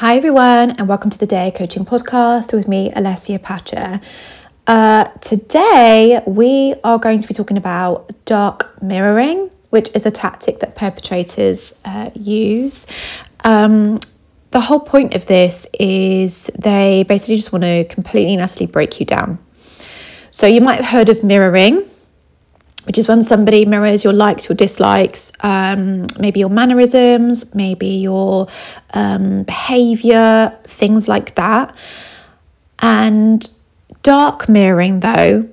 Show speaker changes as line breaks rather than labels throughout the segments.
Hi, everyone, and welcome to the Dea Coaching Podcast with me, Alessia Pacha. Uh, today, we are going to be talking about dark mirroring, which is a tactic that perpetrators uh, use. Um, the whole point of this is they basically just want to completely and utterly break you down. So, you might have heard of mirroring which is when somebody mirrors your likes, your dislikes, um, maybe your mannerisms, maybe your um, behavior, things like that. And dark mirroring, though,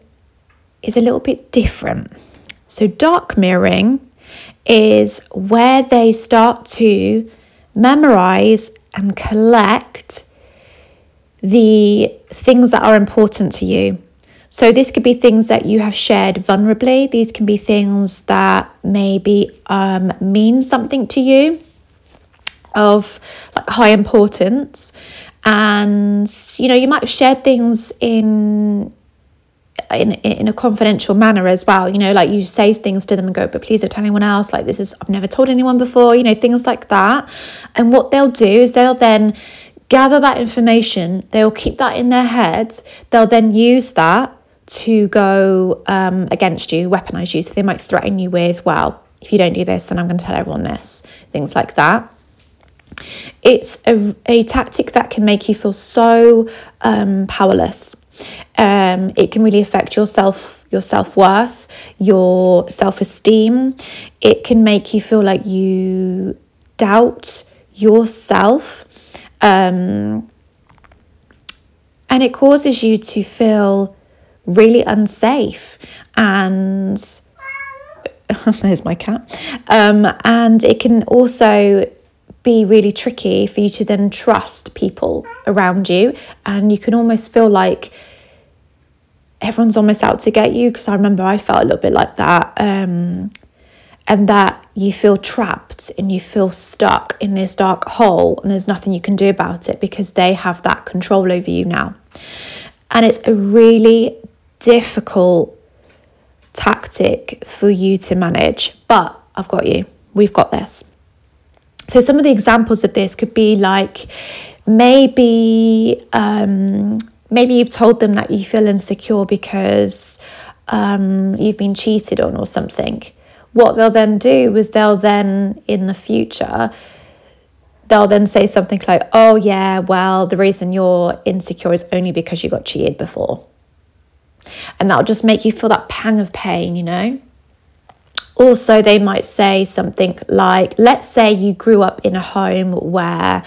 is a little bit different. So, dark mirroring is where they start to memorize and collect the things that are important to you. So, this could be things that you have shared vulnerably. These can be things that maybe um, mean something to you of like high importance. And, you know, you might have shared things in in, in a confidential manner as well. You know like you say things to them and go but please don't tell anyone else. Like this is i've never told anyone before you know things like that. And what they'll do is they'll then gather that information. They'll keep that in their heads. They'll then use that to go um, against you, weaponize you. So they might threaten you with, well, if you don't do this, then I'm going to tell everyone this, things like that. It's a, a tactic that can make you feel so um, powerless. Um, it can really affect your self, your self worth, your self esteem. It can make you feel like you doubt yourself. Um, and it causes you to feel really unsafe. And there's my cat. Um, and it can also be really tricky for you to then trust people around you. And you can almost feel like everyone's almost out to get you because i remember i felt a little bit like that. Um, and that you feel trapped and you feel stuck in this dark hole and there's nothing you can do about it because they have that control over you now. And it's a really difficult tactic for you to manage, but I've got you. We've got this. So, some of the examples of this could be like maybe um, maybe you've told them that you feel insecure because um, you've been cheated on or something. What they'll then do is they'll then in the future they'll then say something like, "Oh yeah, well the reason you're insecure is only because you got cheated before." And that'll just make you feel that pang of pain, you know? Also, they might say something like, let's say you grew up in a home where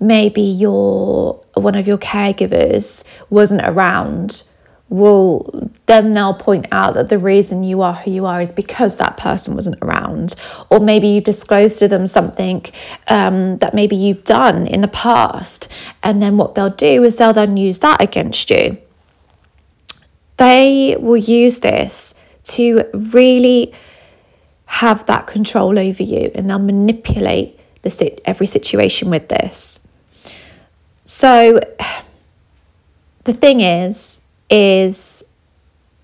maybe your one of your caregivers wasn't around. Well then they'll point out that the reason you are who you are is because that person wasn't around. Or maybe you disclose to them something um, that maybe you've done in the past. And then what they'll do is they'll then use that against you they will use this to really have that control over you and they'll manipulate the every situation with this. So the thing is is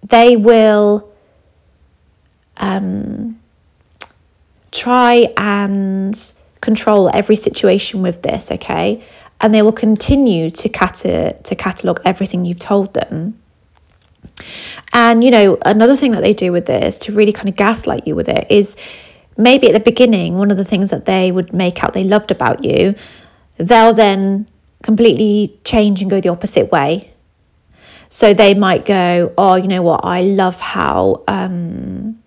they will um, try and control every situation with this, okay? And they will continue to to catalog everything you've told them and, you know, another thing that they do with this to really kind of gaslight you with it is maybe at the beginning, one of the things that they would make out they loved about you, they'll then completely change and go the opposite way. So they might go, oh, you know what, I love how um,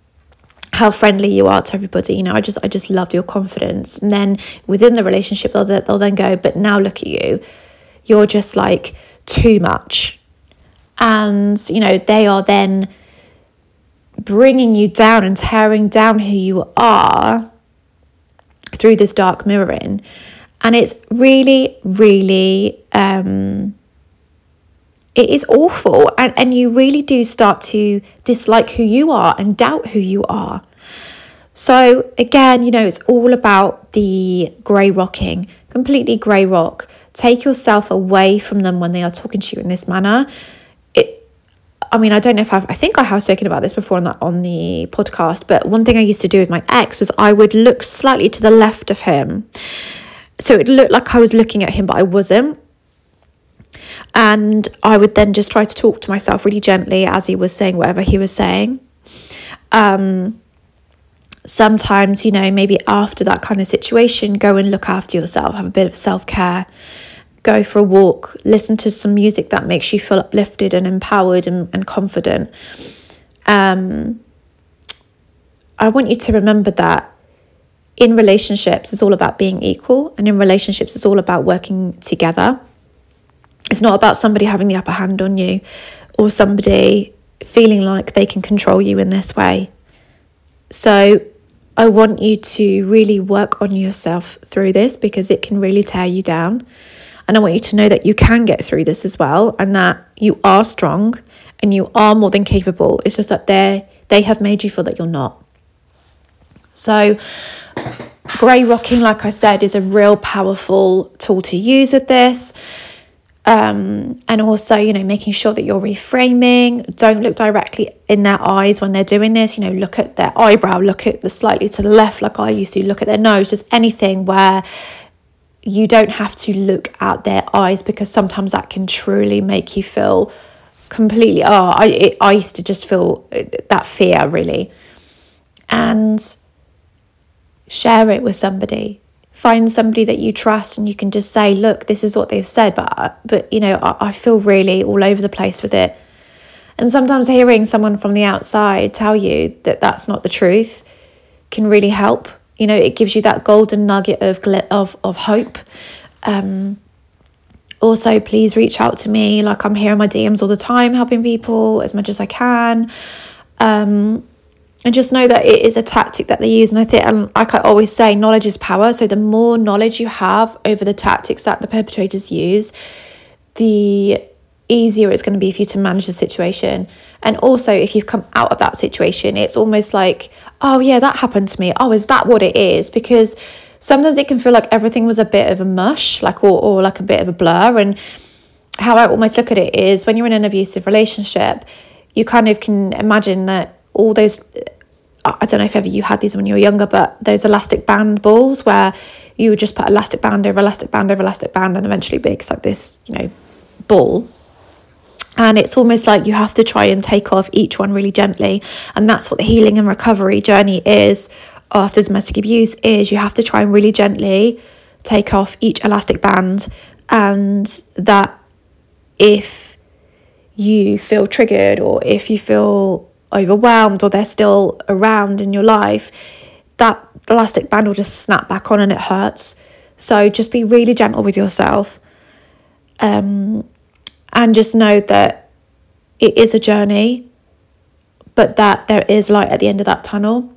how friendly you are to everybody. You know, I just I just love your confidence. And then within the relationship, they'll they'll then go, but now look at you, you're just like too much and you know they are then bringing you down and tearing down who you are through this dark mirroring. And it's really really um it is awful. And, and you really do start to dislike who you are and doubt who you are. So again you know it's all about the grey rocking completely grey rock. Take yourself away from them when they are talking to you in this manner I mean, I don't know if I've, I think I have spoken about this before on the, on the podcast, but one thing I used to do with my ex was I would look slightly to the left of him So it looked like I was looking at him, but I wasn't. And I would then just try to talk to myself really gently as he was saying whatever he was saying. Um, sometimes, you know, maybe after that kind of situation, go and look after yourself, have a bit of self care, go for a walk, listen to some music that makes you feel uplifted and empowered and, and confident. Um, I want you to remember that in relationships, it's all about being equal, and in relationships, it's all about working together. It's not about somebody having the upper hand on you or somebody feeling like they can control you in this way. So, I want you to really work on yourself through this because it can really tear you down. And I want you to know that you can get through this as well and that you are strong and you are more than capable. It's just that they they have made you feel that you're not. So grey rocking, like I said, is a real powerful tool to use with this. Um, and also, you know, making sure that you're reframing. Don't look directly in their eyes when they're doing this. You know, look at their eyebrow, look at the slightly to the left, like I used to, look at their nose, just anything where you don't have to look at their eyes because sometimes that can truly make you feel completely. Oh, I, it, I used to just feel uh, that fear really. And share it with somebody find somebody that you trust and you can just say look this is what they've said but but you know I, I feel really all over the place with it and sometimes hearing someone from the outside tell you that that's not the truth can really help you know it gives you that golden nugget of of of hope um, also please reach out to me like i'm here in my dms all the time helping people as much as i can um, and just know that it is a tactic that they use. And I think, and like I always say, knowledge is power. So the more knowledge you have over the tactics that the perpetrators use, the easier it's going to be for you to manage the situation. And also, if you've come out of that situation, it's almost like, oh, yeah, that happened to me. Oh, is that what it is? Because sometimes it can feel like everything was a bit of a mush, like, or, or like a bit of a blur. And how I almost look at it is when you're in an abusive relationship, you kind of can imagine that all those I don't know if ever you had these when you were younger, but those elastic band balls where you would just put elastic band over elastic band over elastic band and eventually makes like this, you know, ball. And it's almost like you have to try and take off each one really gently. And that's what the healing and recovery journey is after domestic abuse is you have to try and really gently take off each elastic band and that if you feel triggered or if you feel overwhelmed or they're still around in your life, that elastic band will just snap back on and it hurts. So just be really gentle with yourself. Um, and just know that it is a journey, but that there is light at the end of that tunnel.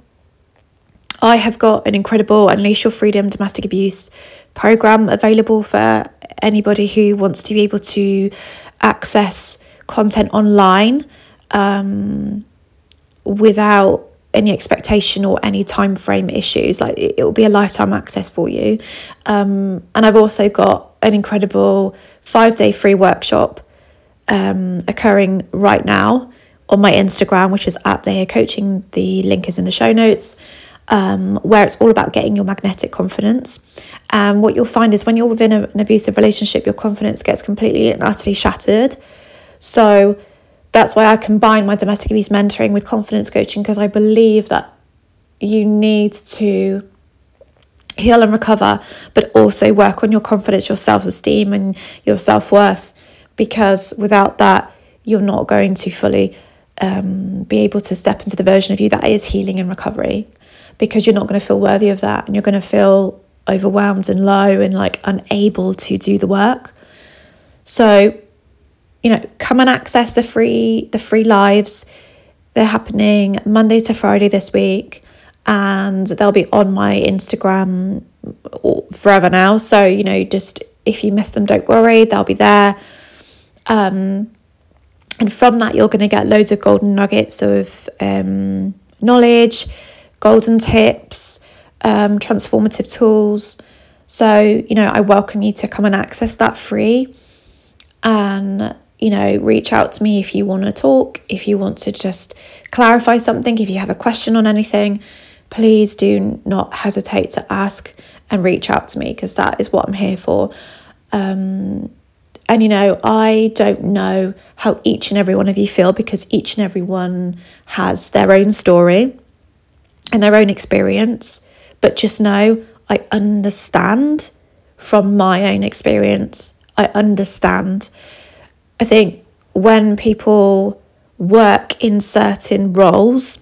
I have got an incredible Unleash Your Freedom domestic abuse program available for anybody who wants to be able to access content online. Um, without any expectation or any time frame issues like it, will be a lifetime access for you um, and i've also got an incredible five day free workshop um, occurring right now on my instagram which is at Dea coaching. The link is in the show notes um, where it's all about getting your magnetic confidence. And what you'll find is when you're within a, an abusive relationship your confidence gets completely and utterly shattered. So that's why I combine my domestic abuse mentoring with confidence coaching because I believe that you need to heal and recover, but also work on your confidence, your self esteem, and your self worth. Because without that, you're not going to fully um, be able to step into the version of you that is healing and recovery. Because you're not going to feel worthy of that, and you're going to feel overwhelmed and low and like unable to do the work. So, you know, come and access the free the free lives. They're happening Monday to Friday this week, and they'll be on my Instagram forever now. So you know, just if you miss them, don't worry, they'll be there. Um, and from that, you're going to get loads of golden nuggets of um, knowledge, golden tips, um, transformative tools. So, you know, I welcome you to come and access that free. And you know, reach out to me if you want to talk, if you want to just clarify something, if you have a question on anything, please do not hesitate to ask. and reach out to me because that is what I'm here for. Um, and you know, I don't know how each and every one of you feel because each and every one has their own story and their own experience. But just know I understand from my own experience. I understand. I think when people work in certain roles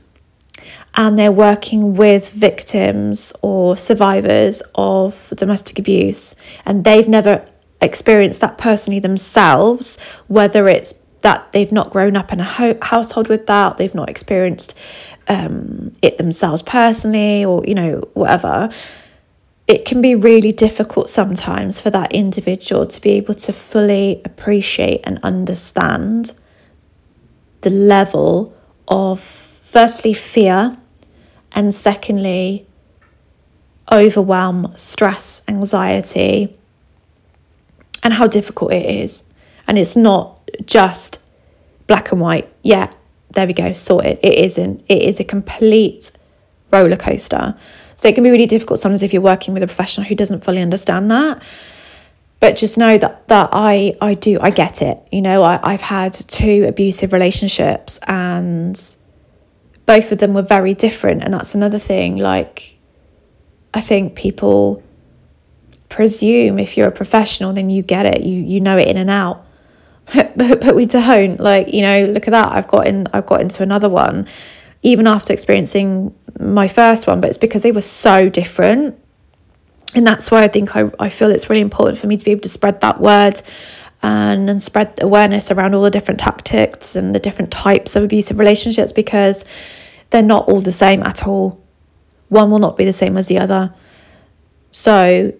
and they're working with victims or survivors of domestic abuse and they've never experienced that personally themselves, whether it's that they've not grown up in a ho- household with that, they've not experienced um, it themselves personally, or you know, whatever. It can be really difficult sometimes for that individual to be able to fully appreciate and understand the level of, firstly, fear, and secondly, overwhelm, stress, anxiety, and how difficult it is. And it's not just black and white. Yeah, there we go, sorted. It isn't. It is a complete roller coaster. So it can be really difficult sometimes if you're working with a professional who doesn't fully understand that. But just know that that I I do I get it. You know, I, I've had two abusive relationships and both of them were very different. And that's another thing. Like I think people presume if you're a professional then you get it. You you know it in and out. But, but, we don't. Like, you know, look at that. I've got in I've got into another one even after experiencing my first one, but it's because they were so different. And that's why I think I, I feel it's really important for me to be able to spread that word and, and spread awareness around all the different tactics and the different types of abusive relationships because they're not all the same at all. One will not be the same as the other. So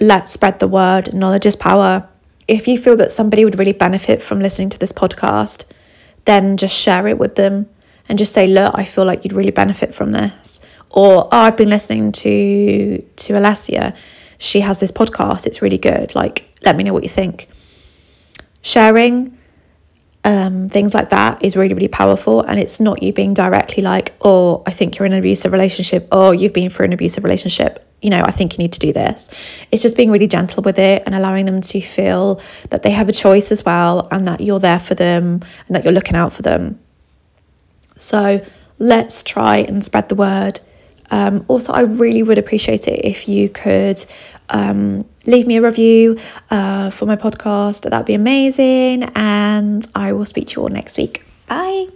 let's spread the word. Knowledge is power. If you feel that somebody would really benefit from listening to this podcast, then just share it with them and just say, look, I feel like you'd really benefit from this. Or oh, I've been listening to to Alessia. She has this podcast. It's really good. Like, let me know what you think. Sharing um, things like that is really, really powerful. And it's not you being directly like, oh, I think you're in an abusive relationship, or you've been through an abusive relationship. You know, I think you need to do this. It's just being really gentle with it and allowing them to feel that they have a choice as well and that you're there for them and that you're looking out for them. So let's try and spread the word. Um, also, I really would appreciate it if you could um, leave me a review uh, for my podcast. That'd be amazing. And I will speak to you all next week. Bye.